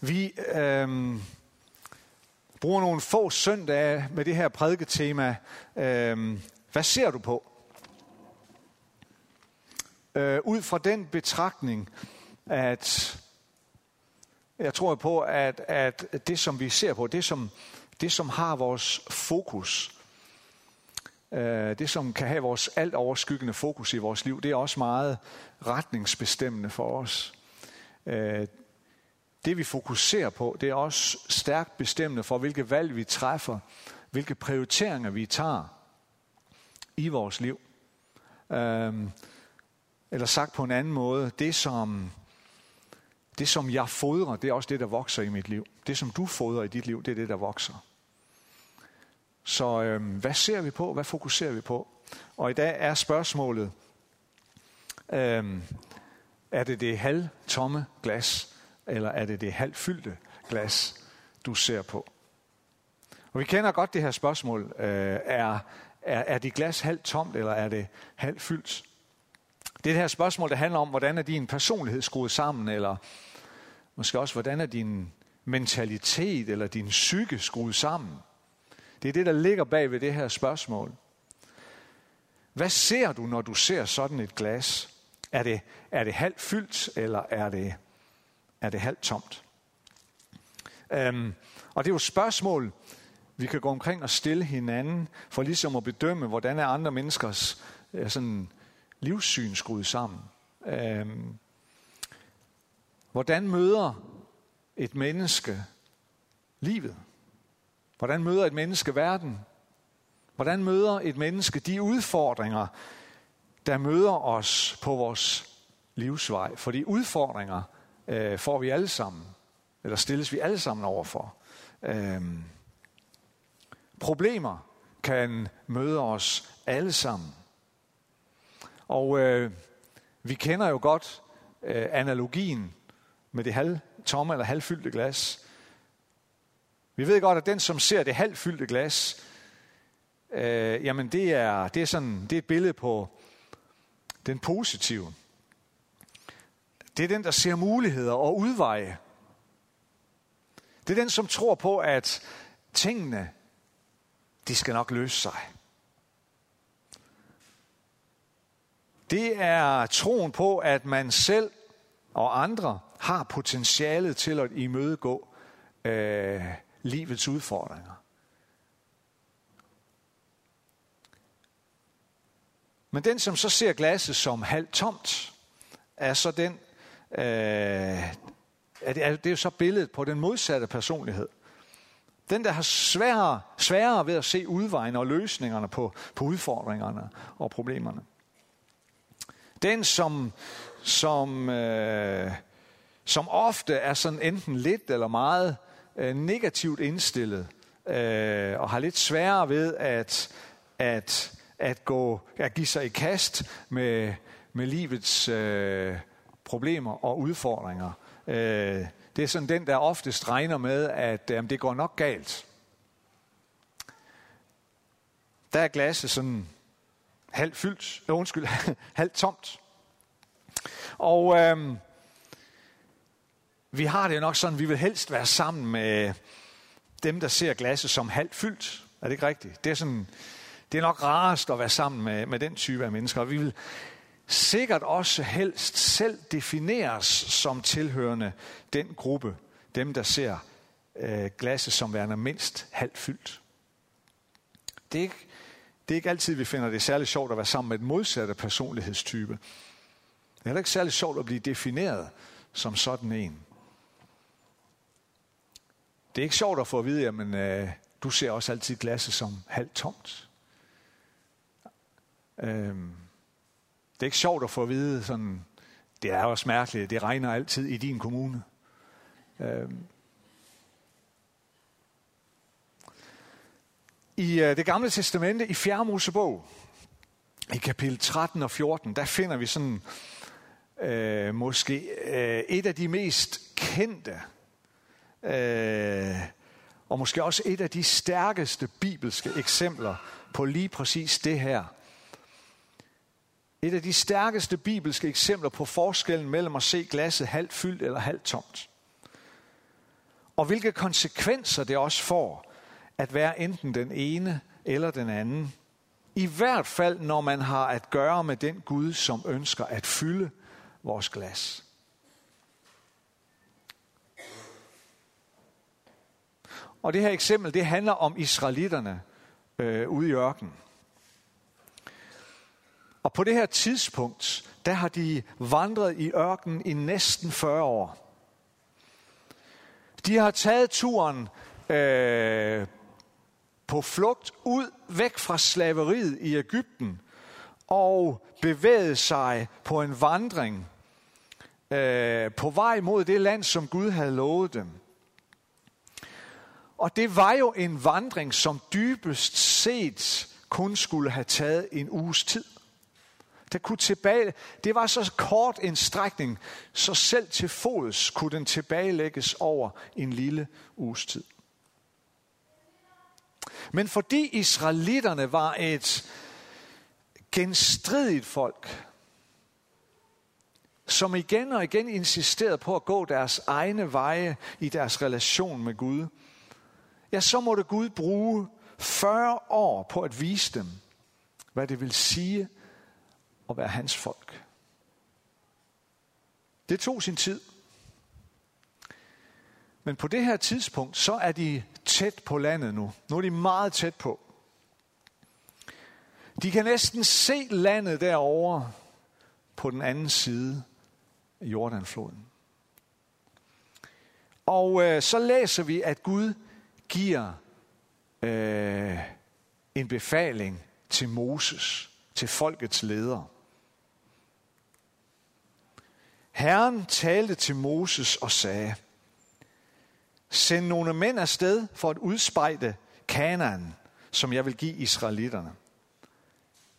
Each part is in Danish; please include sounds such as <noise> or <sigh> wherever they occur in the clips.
Vi øh, bruger nogle få søndage med det her prædiketema. Øh, hvad ser du på? Øh, ud fra den betragtning, at jeg tror på, at, at det, som vi ser på, det som, det, som har vores fokus, øh, det, som kan have vores alt overskyggende fokus i vores liv, det er også meget retningsbestemmende for os. Øh, det, vi fokuserer på, det er også stærkt bestemmende for, hvilke valg vi træffer, hvilke prioriteringer vi tager i vores liv. Øhm, eller sagt på en anden måde, det som, det som jeg fodrer, det er også det, der vokser i mit liv. Det som du fodrer i dit liv, det er det, der vokser. Så øhm, hvad ser vi på? Hvad fokuserer vi på? Og i dag er spørgsmålet, øhm, er det det halvtomme glas, eller er det det halvfyldte glas, du ser på? Og vi kender godt det her spørgsmål. Øh, er, er, er dit glas halvt tomt, eller er det halvt fyldt? Det er det her spørgsmål, der handler om, hvordan er din personlighed skruet sammen, eller måske også, hvordan er din mentalitet eller din psyke skruet sammen. Det er det, der ligger bag ved det her spørgsmål. Hvad ser du, når du ser sådan et glas? Er det, er det halvt fyldt, eller er det, er det halvt tomt? Øhm, og det er jo spørgsmål, vi kan gå omkring og stille hinanden, for ligesom at bedømme, hvordan er andre menneskers sådan, livssyn skruet sammen. Øhm, hvordan møder et menneske livet? Hvordan møder et menneske verden? Hvordan møder et menneske de udfordringer, der møder os på vores livsvej? For de udfordringer øh, får vi alle sammen, eller stilles vi alle sammen overfor. Øh, problemer kan møde os alle sammen. Og øh, vi kender jo godt øh, analogien med det halvtomme eller halvfyldte glas. Vi ved godt, at den, som ser det halvfyldte glas, øh, jamen det er, det, er sådan, det er et billede på den positive. Det er den, der ser muligheder og udveje. Det er den, som tror på, at tingene, de skal nok løse sig. Det er troen på, at man selv og andre har potentialet til at imødegå øh, livets udfordringer. Men den, som så ser glasset som halvt tomt, er så den, øh, er det, er, det er jo så billedet på den modsatte personlighed. Den, der har sværere, sværere ved at se udvejene og løsningerne på, på udfordringerne og problemerne. Den, som, som, øh, som ofte er sådan enten lidt eller meget øh, negativt indstillet, øh, og har lidt sværere ved at, at, at, gå, at give sig i kast med, med livets øh, problemer og udfordringer. Øh, det er sådan den, der oftest regner med, at øh, det går nok galt. Der er glasset sådan halvt fyldt, øh, undskyld, <laughs> halvt tomt. Og øh, vi har det nok sådan, vi vil helst være sammen med dem, der ser glasset som halvt fyldt. Er det ikke rigtigt? Det er, sådan, det er nok rarest at være sammen med, med den type af mennesker. Og vi vil sikkert også helst selv defineres som tilhørende den gruppe, dem der ser øh, glasset som værende mindst halvt fyldt. Det er, ikke, det er ikke altid, vi finder det særlig sjovt at være sammen med et modsatte personlighedstype. Det er heller ikke særlig sjovt at blive defineret som sådan en. Det er ikke sjovt at få at vide, at øh, du ser også altid glasset som halvt tomt. Øh, det er ikke sjovt at få at vide, sådan, det er også mærkeligt, det regner altid i din kommune. Øhm, I øh, det gamle testamente, i 4. Mosebog, i kapitel 13 og 14, der finder vi sådan øh, måske øh, et af de mest kendte øh, og måske også et af de stærkeste bibelske eksempler på lige præcis det her. Et af de stærkeste bibelske eksempler på forskellen mellem at se glasset halvt fyldt eller halvt tomt. og hvilke konsekvenser det også får at være enten den ene eller den anden. I hvert fald, når man har at gøre med den Gud, som ønsker at fylde vores glas. Og det her eksempel, det handler om israelitterne øh, ude i ørkenen. Og på det her tidspunkt, der har de vandret i ørkenen i næsten 40 år. De har taget turen øh, på flugt ud væk fra slaveriet i Ægypten og bevæget sig på en vandring øh, på vej mod det land, som Gud havde lovet dem. Og det var jo en vandring, som dybest set kun skulle have taget en uges tid der kunne tilbage, det var så kort en strækning, så selv til fods kunne den tilbagelægges over en lille uges tid. Men fordi israelitterne var et genstridigt folk, som igen og igen insisterede på at gå deres egne veje i deres relation med Gud, ja, så måtte Gud bruge 40 år på at vise dem, hvad det vil sige at være hans folk. Det tog sin tid. Men på det her tidspunkt, så er de tæt på landet nu. Nu er de meget tæt på. De kan næsten se landet derovre på den anden side af Jordanfloden. Og øh, så læser vi, at Gud giver øh, en befaling til Moses, til folkets leder. Herren talte til Moses og sagde, Send nogle mænd afsted for at udspejde Kanaan, som jeg vil give israelitterne.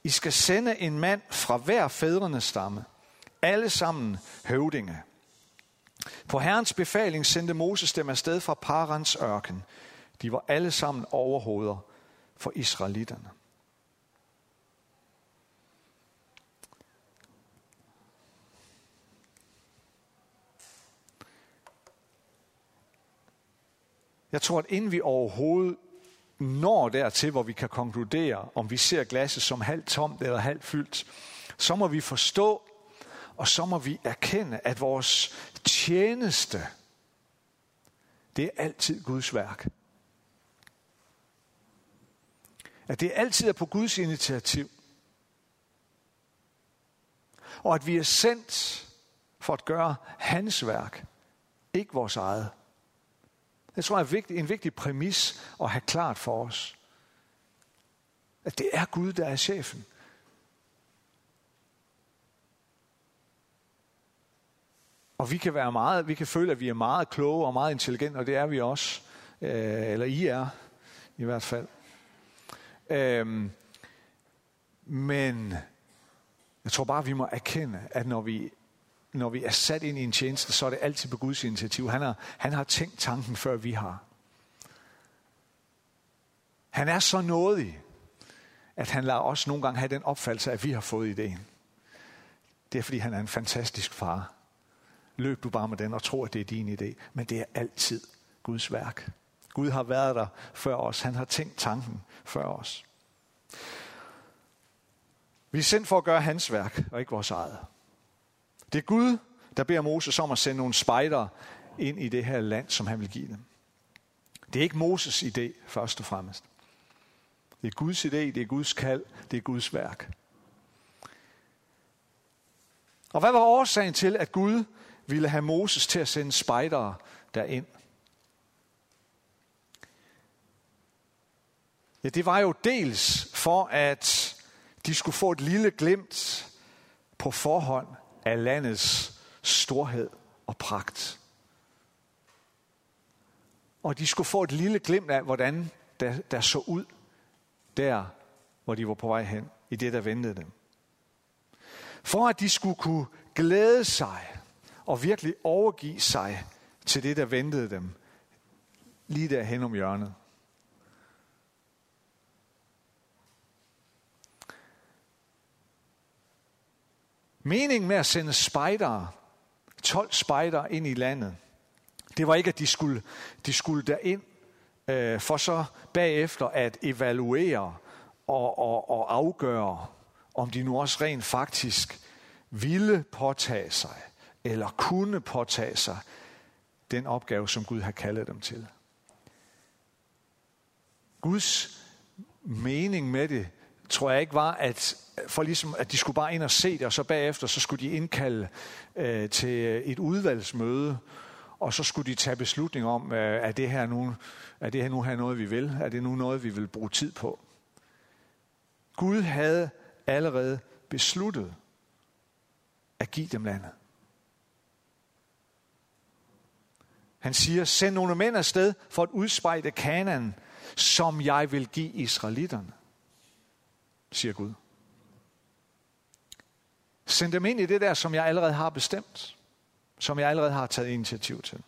I skal sende en mand fra hver fædrenes stamme, alle sammen høvdinge. På Herrens befaling sendte Moses dem afsted fra Parans ørken. De var alle sammen overhoveder for israelitterne. Jeg tror, at inden vi overhovedet når dertil, hvor vi kan konkludere, om vi ser glasset som halvt tomt eller halvt fyldt, så må vi forstå, og så må vi erkende, at vores tjeneste, det er altid Guds værk. At det altid er på Guds initiativ. Og at vi er sendt for at gøre hans værk, ikke vores eget. Det tror jeg er vigtig, en vigtig præmis at have klart for os. At det er Gud, der er chefen. Og vi kan være meget, vi kan føle, at vi er meget kloge og meget intelligente, og det er vi også. Øh, eller I er, i hvert fald. Øh, men jeg tror bare, vi må erkende, at når vi når vi er sat ind i en tjeneste, så er det altid på Guds initiativ. Han har, han har tænkt tanken, før vi har. Han er så nådig, at han lader os nogle gange have den opfattelse, at vi har fået ideen. Det er, fordi han er en fantastisk far. Løb du bare med den og tro, at det er din idé. Men det er altid Guds værk. Gud har været der før os. Han har tænkt tanken før os. Vi er sendt for at gøre hans værk, og ikke vores eget. Det er Gud, der beder Moses om at sende nogle spejdere ind i det her land, som han vil give dem. Det er ikke Moses idé, først og fremmest. Det er Guds idé, det er Guds kald, det er Guds værk. Og hvad var årsagen til, at Gud ville have Moses til at sende spejdere derind? Ja, det var jo dels for, at de skulle få et lille glimt på forhånd af landets storhed og pragt. Og de skulle få et lille glimt af, hvordan der, der så ud der, hvor de var på vej hen, i det, der ventede dem. For at de skulle kunne glæde sig og virkelig overgive sig til det, der ventede dem, lige der hen om hjørnet. Meningen med at sende spejdere, 12 spejdere ind i landet, Det var ikke, at de skulle, de skulle derind øh, for så bagefter at evaluere og, og, og afgøre, om de nu også rent faktisk ville påtage sig, eller kunne påtage sig den opgave, som Gud har kaldet dem til. Guds mening med det, tror jeg ikke var, at, for ligesom, at de skulle bare ind og se det, og så bagefter, så skulle de indkalde øh, til et udvalgsmøde, og så skulle de tage beslutning om, øh, er det her nu, er det her nu her noget, vi vil? Er det nu noget, vi vil bruge tid på? Gud havde allerede besluttet at give dem landet. Han siger, send nogle mænd afsted for at udspejde Kanaan, som jeg vil give israelitterne, siger Gud. Send dem ind i det der, som jeg allerede har bestemt, som jeg allerede har taget initiativ til.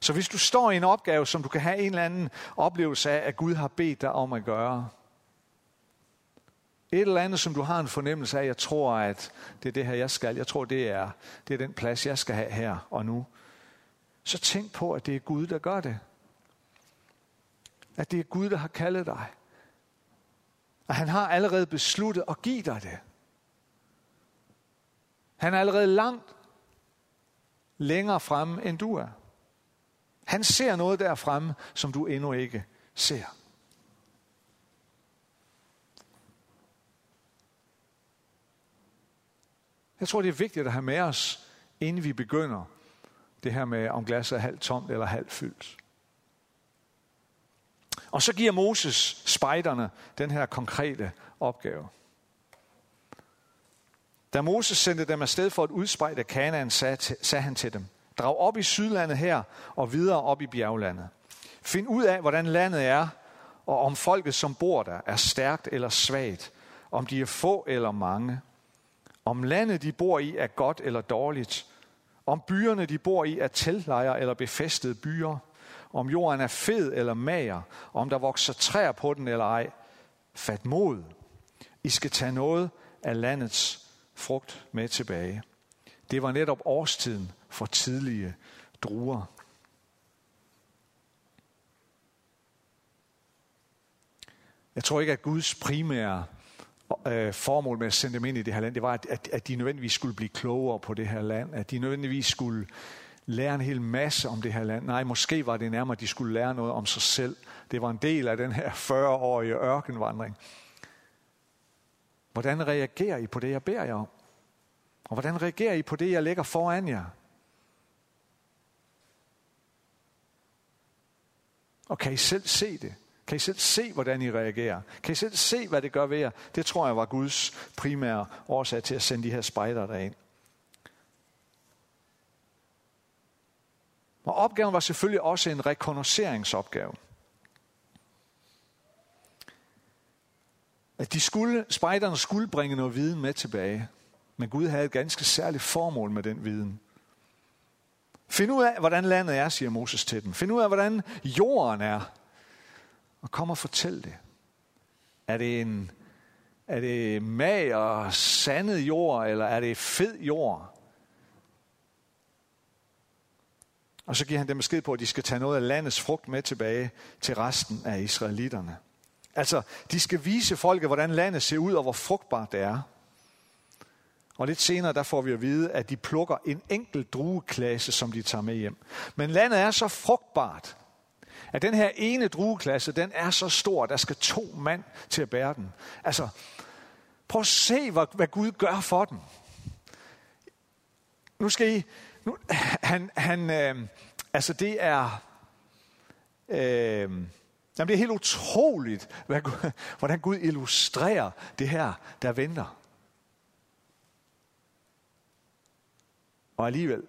Så hvis du står i en opgave, som du kan have en eller anden oplevelse af, at Gud har bedt dig om at gøre, et eller andet, som du har en fornemmelse af, jeg tror, at det er det her, jeg skal. Jeg tror, det er, det er den plads, jeg skal have her og nu. Så tænk på, at det er Gud, der gør det. At det er Gud, der har kaldet dig. Og han har allerede besluttet at give dig det. Han er allerede langt længere fremme, end du er. Han ser noget derfremme, som du endnu ikke ser. Jeg tror, det er vigtigt at have med os, inden vi begynder det her med, om glasset er halvt tomt eller halvt fyldt. Og så giver Moses spejderne den her konkrete opgave. Da Moses sendte dem afsted for at udspejde Kanaan, sagde, sagde han til dem, drag op i sydlandet her og videre op i bjerglandet. Find ud af, hvordan landet er, og om folket, som bor der, er stærkt eller svagt, om de er få eller mange, om landet, de bor i, er godt eller dårligt, om byerne, de bor i, er teltlejre eller befæstede byer, om jorden er fed eller mager, om der vokser træer på den eller ej. Fat mod. I skal tage noget af landets frugt med tilbage. Det var netop årstiden for tidlige druer. Jeg tror ikke, at Guds primære øh, formål med at sende dem ind i det her land, det var, at, at, at de nødvendigvis skulle blive klogere på det her land, at de nødvendigvis skulle lære en hel masse om det her land. Nej, måske var det nærmere, at de skulle lære noget om sig selv. Det var en del af den her 40-årige ørkenvandring. Hvordan reagerer I på det, jeg beder jer om? Og hvordan reagerer I på det, jeg lægger foran jer? Og kan I selv se det? Kan I selv se, hvordan I reagerer? Kan I selv se, hvad det gør ved jer? Det tror jeg var Guds primære årsag til at sende de her spejder derind. Og opgaven var selvfølgelig også en rekognosceringsopgave. At de skulle, spejderne skulle bringe noget viden med tilbage. Men Gud havde et ganske særligt formål med den viden. Find ud af, hvordan landet er, siger Moses til dem. Find ud af, hvordan jorden er. Og kom og fortæl det. Er det en er det mag og sandet jord, eller er det fed jord? Og så giver han dem besked på, at de skal tage noget af landets frugt med tilbage til resten af israelitterne. Altså, de skal vise folket, hvordan landet ser ud, og hvor frugtbart det er. Og lidt senere, der får vi at vide, at de plukker en enkelt drueklasse, som de tager med hjem. Men landet er så frugtbart, at den her ene drueklasse, den er så stor, at der skal to mand til at bære den. Altså, prøv at se, hvad, hvad Gud gør for den. Nu skal I... Nu, han, han, øh, altså det er... Øh, jamen det er helt utroligt, hvad, hvordan Gud illustrerer det her, der venter. Og alligevel,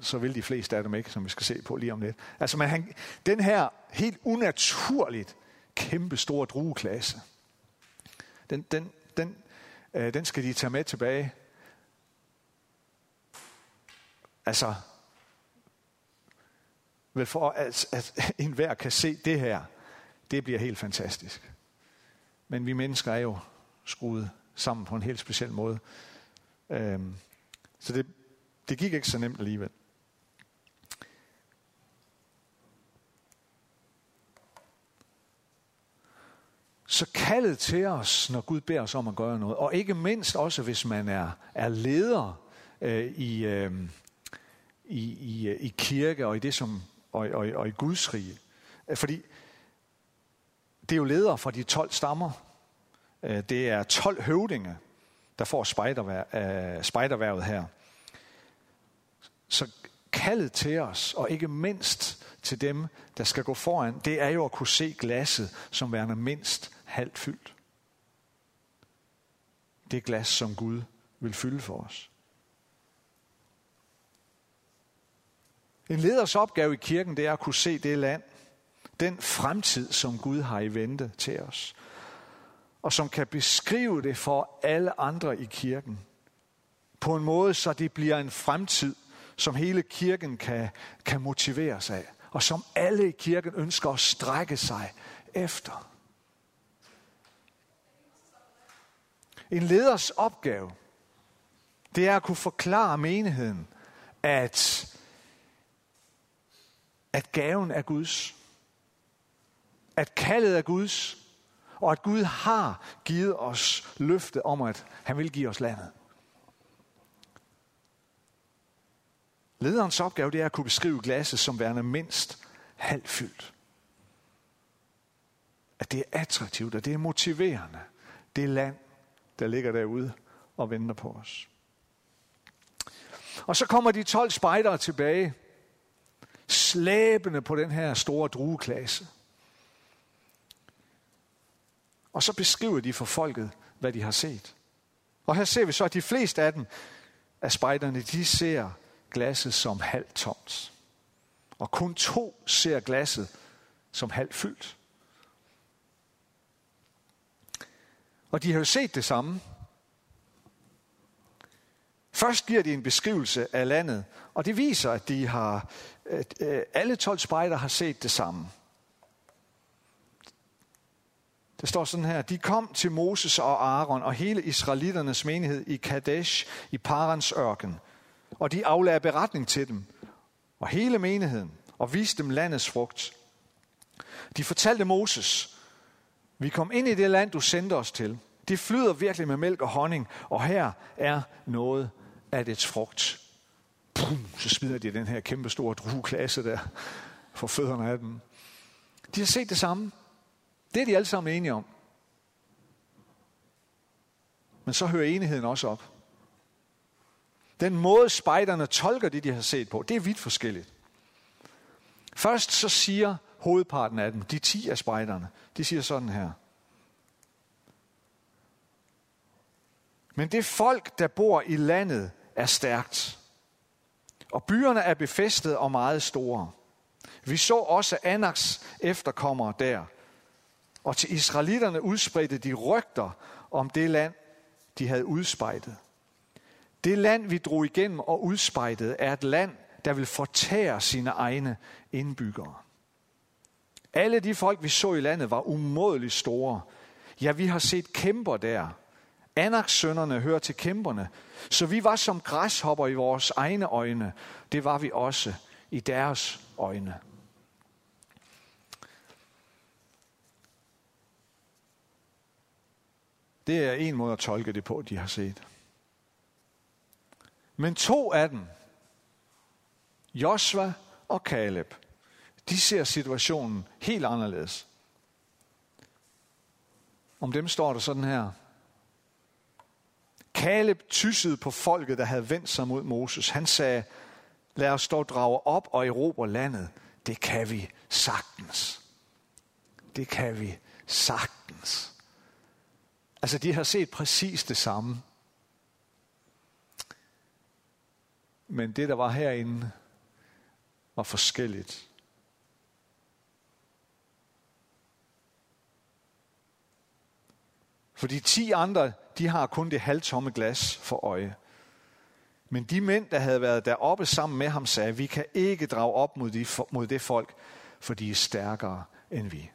så vil de fleste af dem ikke, som vi skal se på lige om lidt. Altså, men han, den her helt unaturligt kæmpe store drueklasse, den, den, den, øh, den skal de tage med tilbage. Altså, vel for at, at <laughs> enhver kan se det her, det bliver helt fantastisk. Men vi mennesker er jo skruet sammen på en helt speciel måde. Øhm, så det Det gik ikke så nemt alligevel. Så kaldet til os, når Gud beder os om at gøre noget, og ikke mindst også, hvis man er, er leder øh, i, øh, i, i, øh, i kirke og i det som og, og, og i Guds rige. Øh, fordi det er jo ledere fra de 12 stammer. Øh, det er 12 høvdinge, der får spejderværvet her. Så kaldet til os, og ikke mindst til dem, der skal gå foran, det er jo at kunne se glasset som værende mindst halvt fyldt. Det glas, som Gud vil fylde for os. En leders opgave i kirken, det er at kunne se det land, den fremtid, som Gud har i vente til os, og som kan beskrive det for alle andre i kirken, på en måde, så det bliver en fremtid, som hele kirken kan, kan motiveres af, og som alle i kirken ønsker at strække sig efter. En leders opgave, det er at kunne forklare menigheden, at, at gaven er Guds, at kaldet er Guds, og at Gud har givet os løfte om, at han vil give os landet. Lederens opgave det er at kunne beskrive glasset som værende mindst halvfyldt. At det er attraktivt, at det er motiverende. Det land, der ligger derude og venter på os. Og så kommer de 12 spejdere tilbage, slæbende på den her store drueklasse. Og så beskriver de for folket, hvad de har set. Og her ser vi så, at de fleste af dem, af spejderne, de ser glasset som halvt tomt. Og kun to ser glasset som halvt fyldt. Og de har jo set det samme. Først giver de en beskrivelse af landet, og det viser, at de har, Øh, alle 12 spejder har set det samme. Det står sådan her, de kom til Moses og Aaron og hele israelitternes menighed i Kadesh i Parans ørken, og de aflagde beretning til dem og hele menigheden og viste dem landets frugt. De fortalte Moses, vi kom ind i det land, du sendte os til. Det flyder virkelig med mælk og honning, og her er noget af dets frugt. Pum, så smider de den her kæmpe store drueklasse der for fødderne af dem. De har set det samme. Det er de alle sammen enige om. Men så hører enigheden også op. Den måde spejderne tolker det, de har set på, det er vidt forskelligt. Først så siger hovedparten af dem, de ti af spejderne, de siger sådan her. Men det folk, der bor i landet, er stærkt. Og byerne er befæstet og meget store. Vi så også Anaks efterkommere der. Og til israelitterne udspredte de rygter om det land, de havde udspejdet. Det land, vi drog igennem og udspejtede, er et land, der vil fortære sine egne indbyggere. Alle de folk, vi så i landet, var umådeligt store. Ja, vi har set kæmper der. Anaks sønnerne hører til kæmperne. Så vi var som græshopper i vores egne øjne. Det var vi også i deres øjne. Det er en måde at tolke det på, de har set. Men to af dem, Josva og Kaleb, de ser situationen helt anderledes. Om dem står der sådan her. Kaleb tyssede på folket, der havde vendt sig mod Moses. Han sagde, lad os dog drage op og erobre landet. Det kan vi sagtens. Det kan vi sagtens. Altså, de har set præcis det samme. Men det, der var herinde, var forskelligt. For de ti andre, de har kun det halvtomme glas for øje. Men de mænd, der havde været deroppe sammen med ham, sagde, vi kan ikke drage op mod, de, mod det folk, for de er stærkere end vi.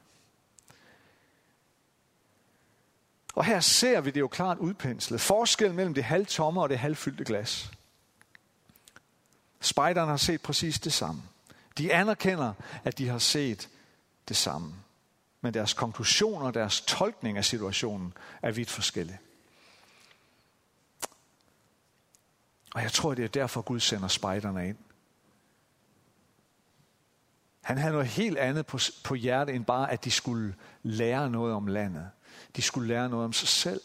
Og her ser vi det jo klart udpenslet. Forskellen mellem det halvtomme og det halvfyldte glas. Spejderne har set præcis det samme. De anerkender, at de har set det samme. Men deres konklusioner, deres tolkning af situationen er vidt forskellige. Og jeg tror, det er derfor, Gud sender spejderne ind. Han havde noget helt andet på, på hjertet, end bare, at de skulle lære noget om landet. De skulle lære noget om sig selv.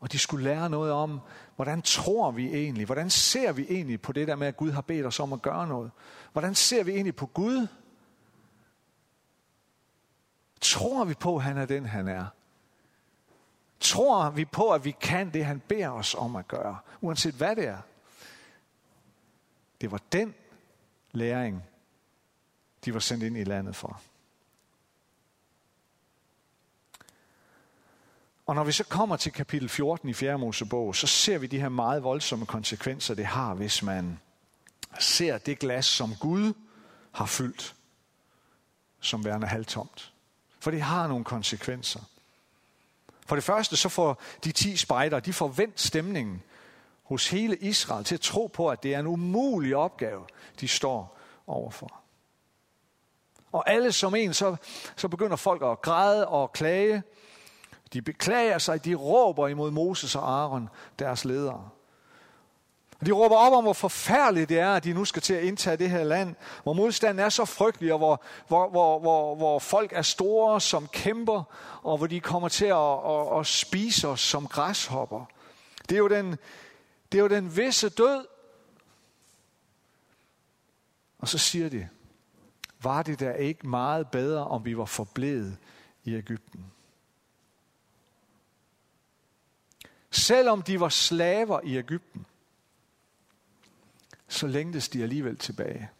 Og de skulle lære noget om, hvordan tror vi egentlig? Hvordan ser vi egentlig på det der med, at Gud har bedt os om at gøre noget? Hvordan ser vi egentlig på Gud? Tror vi på, at han er den, han er? Tror vi på, at vi kan det, han beder os om at gøre, uanset hvad det er? Det var den læring, de var sendt ind i landet for. Og når vi så kommer til kapitel 14 i 4. Mosebog, så ser vi de her meget voldsomme konsekvenser, det har, hvis man ser det glas, som Gud har fyldt, som værende halvtomt. For det har nogle konsekvenser. For det første, så får de ti spejder, de får vendt stemningen hos hele Israel til at tro på, at det er en umulig opgave, de står overfor. Og alle som en, så, så begynder folk at græde og klage. De beklager sig, de råber imod Moses og Aaron, deres ledere. De råber op om, hvor forfærdeligt det er, at de nu skal til at indtage det her land, hvor modstanden er så frygtelig, og hvor, hvor, hvor, hvor, hvor folk er store som kæmper, og hvor de kommer til at, at, at spise os som græshopper. Det er jo den, det er jo den visse død. Og så siger de, var det da ikke meget bedre, om vi var forblevet i Ægypten? Selvom de var slaver i Ægypten, så længtes de alligevel tilbage.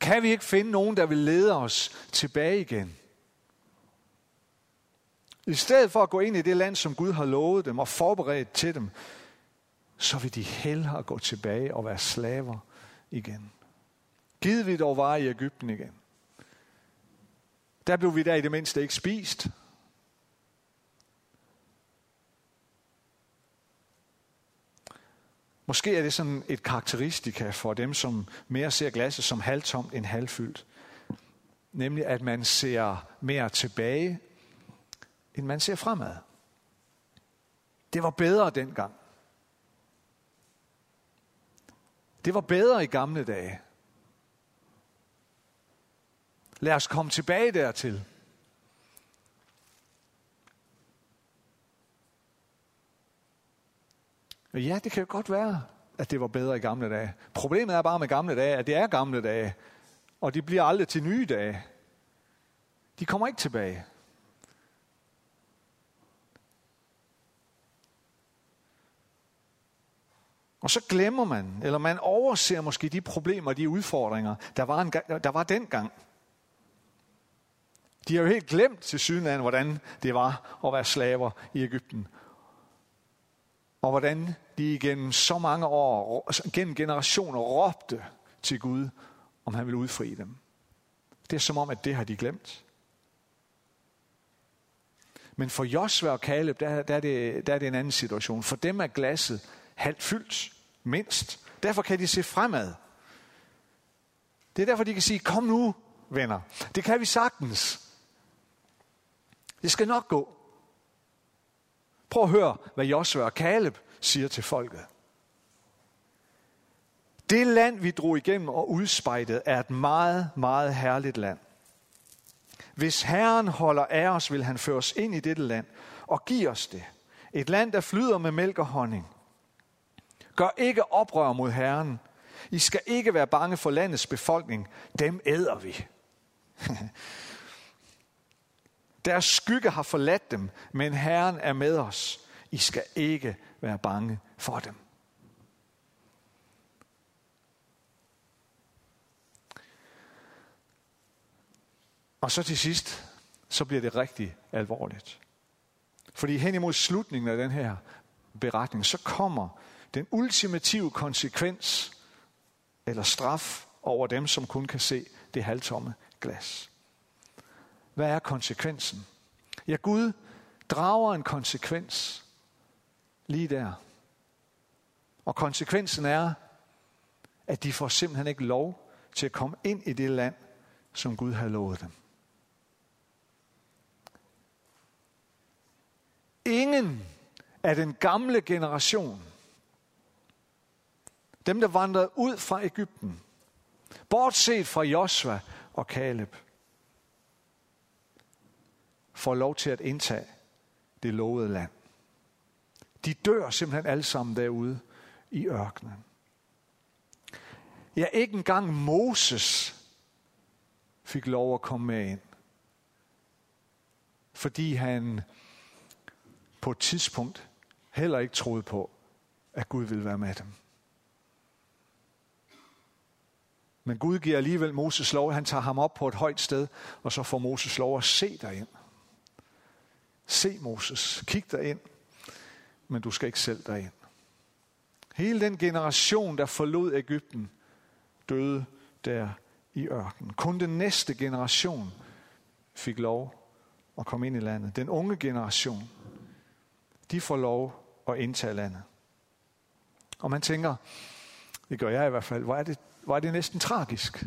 Kan vi ikke finde nogen, der vil lede os tilbage igen? I stedet for at gå ind i det land, som Gud har lovet dem og forberedt til dem, så vil de hellere gå tilbage og være slaver igen. Givet vi dog var i Ægypten igen. Der blev vi der i det mindste ikke spist. Måske er det sådan et karakteristika for dem, som mere ser glasset som halvtomt end halvfyldt. Nemlig at man ser mere tilbage, end man ser fremad. Det var bedre dengang. Det var bedre i gamle dage. Lad os komme tilbage dertil. Ja, det kan jo godt være, at det var bedre i gamle dage. Problemet er bare med gamle dage, at det er gamle dage, og de bliver aldrig til nye dage. De kommer ikke tilbage. Og så glemmer man, eller man overser måske de problemer, de udfordringer, der var, en, der var dengang. De har jo helt glemt til syden af, hvordan det var at være slaver i Ægypten. Og hvordan de igennem så mange år, gennem generationer, råbte til Gud, om han ville udfri dem. Det er som om, at det har de glemt. Men for Josva og Kaleb, der, der, er det, der er det en anden situation. For dem er glasset halvt fyldt, mindst. Derfor kan de se fremad. Det er derfor, de kan sige, kom nu, venner. Det kan vi sagtens. Det skal nok gå. Prøv at høre, hvad Josua og Kaleb siger til folket. Det land, vi drog igennem og udspejtede, er et meget, meget herligt land. Hvis Herren holder af os, vil han føre os ind i dette land og give os det. Et land, der flyder med mælk og honning. Gør ikke oprør mod Herren. I skal ikke være bange for landets befolkning. Dem æder vi. <laughs> Deres skygge har forladt dem, men Herren er med os. I skal ikke være bange for dem. Og så til sidst, så bliver det rigtig alvorligt. Fordi hen imod slutningen af den her beretning, så kommer den ultimative konsekvens eller straf over dem, som kun kan se det halvtomme glas. Hvad er konsekvensen? Ja, Gud drager en konsekvens lige der. Og konsekvensen er, at de får simpelthen ikke lov til at komme ind i det land, som Gud har lovet dem. Ingen af den gamle generation, dem der vandrede ud fra Ægypten, bortset fra Josva og Kaleb, får lov til at indtage det lovede land. De dør simpelthen alle sammen derude i ørkenen. Ja, ikke engang Moses fik lov at komme med ind. Fordi han på et tidspunkt heller ikke troede på, at Gud ville være med dem. Men Gud giver alligevel Moses lov. Han tager ham op på et højt sted, og så får Moses lov at se derind. Se Moses, kig derind, men du skal ikke selv derind. Hele den generation, der forlod Ægypten, døde der i ørkenen. Kun den næste generation fik lov at komme ind i landet. Den unge generation, de får lov at indtage landet. Og man tænker, det gør jeg i hvert fald, hvor er det, hvor er det næsten tragisk.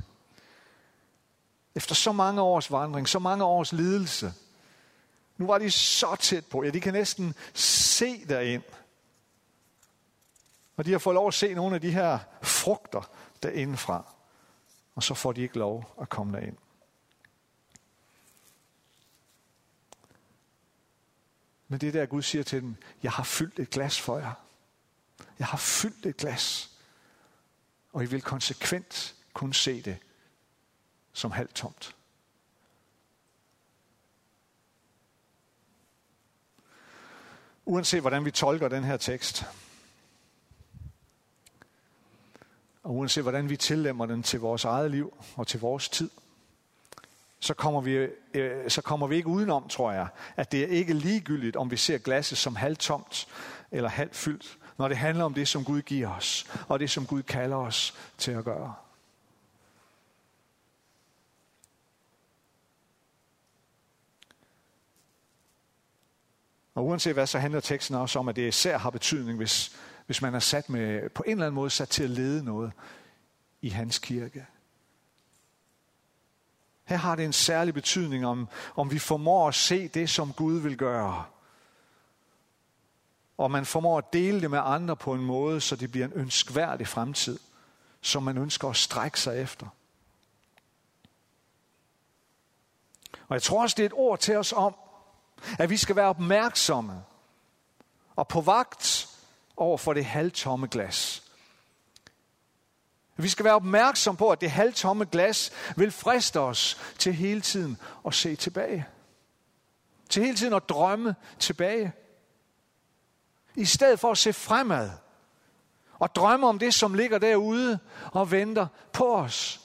Efter så mange års vandring, så mange års lidelse, nu var de så tæt på. Ja, de kan næsten se derind. Og de har fået lov at se nogle af de her frugter derindefra. Og så får de ikke lov at komme derind. Men det er der, Gud siger til dem, jeg har fyldt et glas for jer. Jeg har fyldt et glas. Og I vil konsekvent kunne se det som halvt tomt. Uanset hvordan vi tolker den her tekst, og uanset hvordan vi tillemmer den til vores eget liv og til vores tid, så kommer, vi, øh, så kommer vi ikke udenom, tror jeg, at det er ikke ligegyldigt, om vi ser glasset som halvtomt eller halvt fyldt, når det handler om det, som Gud giver os, og det, som Gud kalder os til at gøre. Og uanset hvad, så handler teksten også om, at det især har betydning, hvis, hvis man er sat med, på en eller anden måde sat til at lede noget i hans kirke. Her har det en særlig betydning, om, om vi formår at se det, som Gud vil gøre. Og man formår at dele det med andre på en måde, så det bliver en ønskværdig fremtid, som man ønsker at strække sig efter. Og jeg tror også, det er et ord til os om, at vi skal være opmærksomme og på vagt over for det halvtomme glas. Vi skal være opmærksom på, at det halvtomme glas vil friste os til hele tiden at se tilbage. Til hele tiden at drømme tilbage. I stedet for at se fremad. Og drømme om det, som ligger derude og venter på os.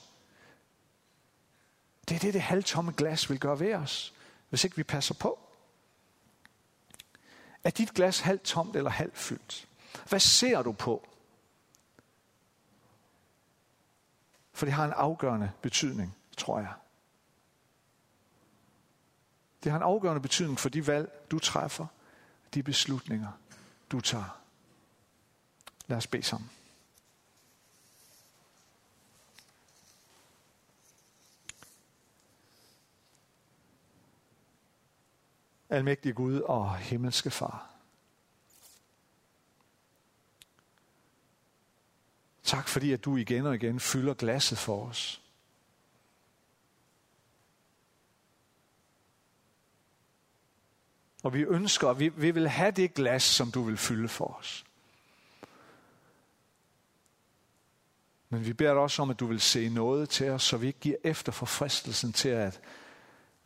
Det er det, det halvtomme glas vil gøre ved os, hvis ikke vi passer på. Er dit glas halvt tomt eller halvt fyldt? Hvad ser du på? For det har en afgørende betydning, tror jeg. Det har en afgørende betydning for de valg, du træffer, de beslutninger, du tager. Lad os bede sammen. Almægtige Gud og himmelske Far. Tak fordi, at du igen og igen fylder glasset for os. Og vi ønsker, vi, vi vil have det glas, som du vil fylde for os. Men vi beder dig også om, at du vil se noget til os, så vi ikke giver efter for fristelsen til at,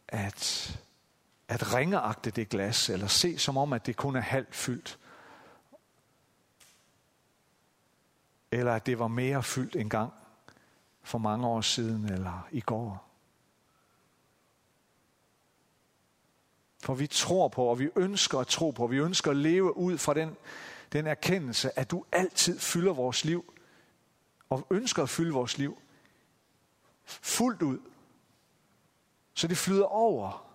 at at ringeagte det glas, eller se som om, at det kun er halvt fyldt. Eller at det var mere fyldt en gang for mange år siden, eller i går. For vi tror på, og vi ønsker at tro på, vi ønsker at leve ud fra den, den erkendelse, at du altid fylder vores liv, og ønsker at fylde vores liv fuldt ud, så det flyder over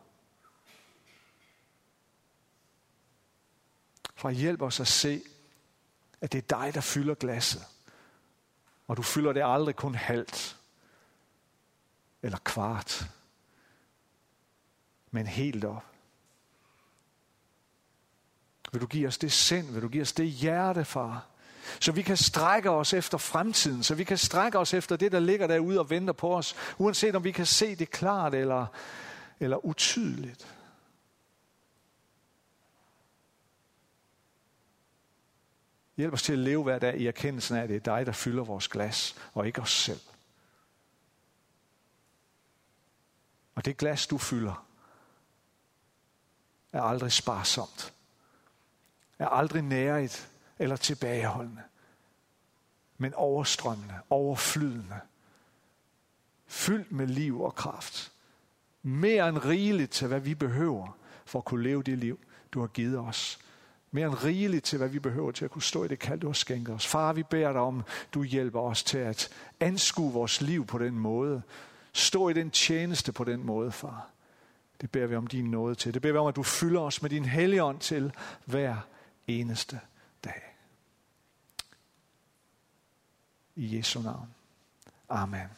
For hjælp os at se At det er dig, der fylder glasset. Og du fylder det aldrig kun halvt eller kvart, men helt op. Vil du give os det sind? Vil du give os det hjerte, far? Så vi kan strække os efter fremtiden, så vi kan strække os efter det, der ligger derude og venter på os, uanset om vi kan se det klart eller, eller utydeligt. Hjælp os til at leve hver dag i erkendelsen af, at det er dig, der fylder vores glas, og ikke os selv. Og det glas, du fylder, er aldrig sparsomt, er aldrig nærigt eller tilbageholdende, men overstrømmende, overflydende, fyldt med liv og kraft. Mere end rigeligt til, hvad vi behøver for at kunne leve det liv, du har givet os. Mere end rigeligt til, hvad vi behøver til at kunne stå i det kald, du har skænket os. Far, vi beder dig om, du hjælper os til at anskue vores liv på den måde. Stå i den tjeneste på den måde, far. Det beder vi om din nåde til. Det beder vi om, at du fylder os med din helligånd til hver eneste dag. I Jesu navn. Amen.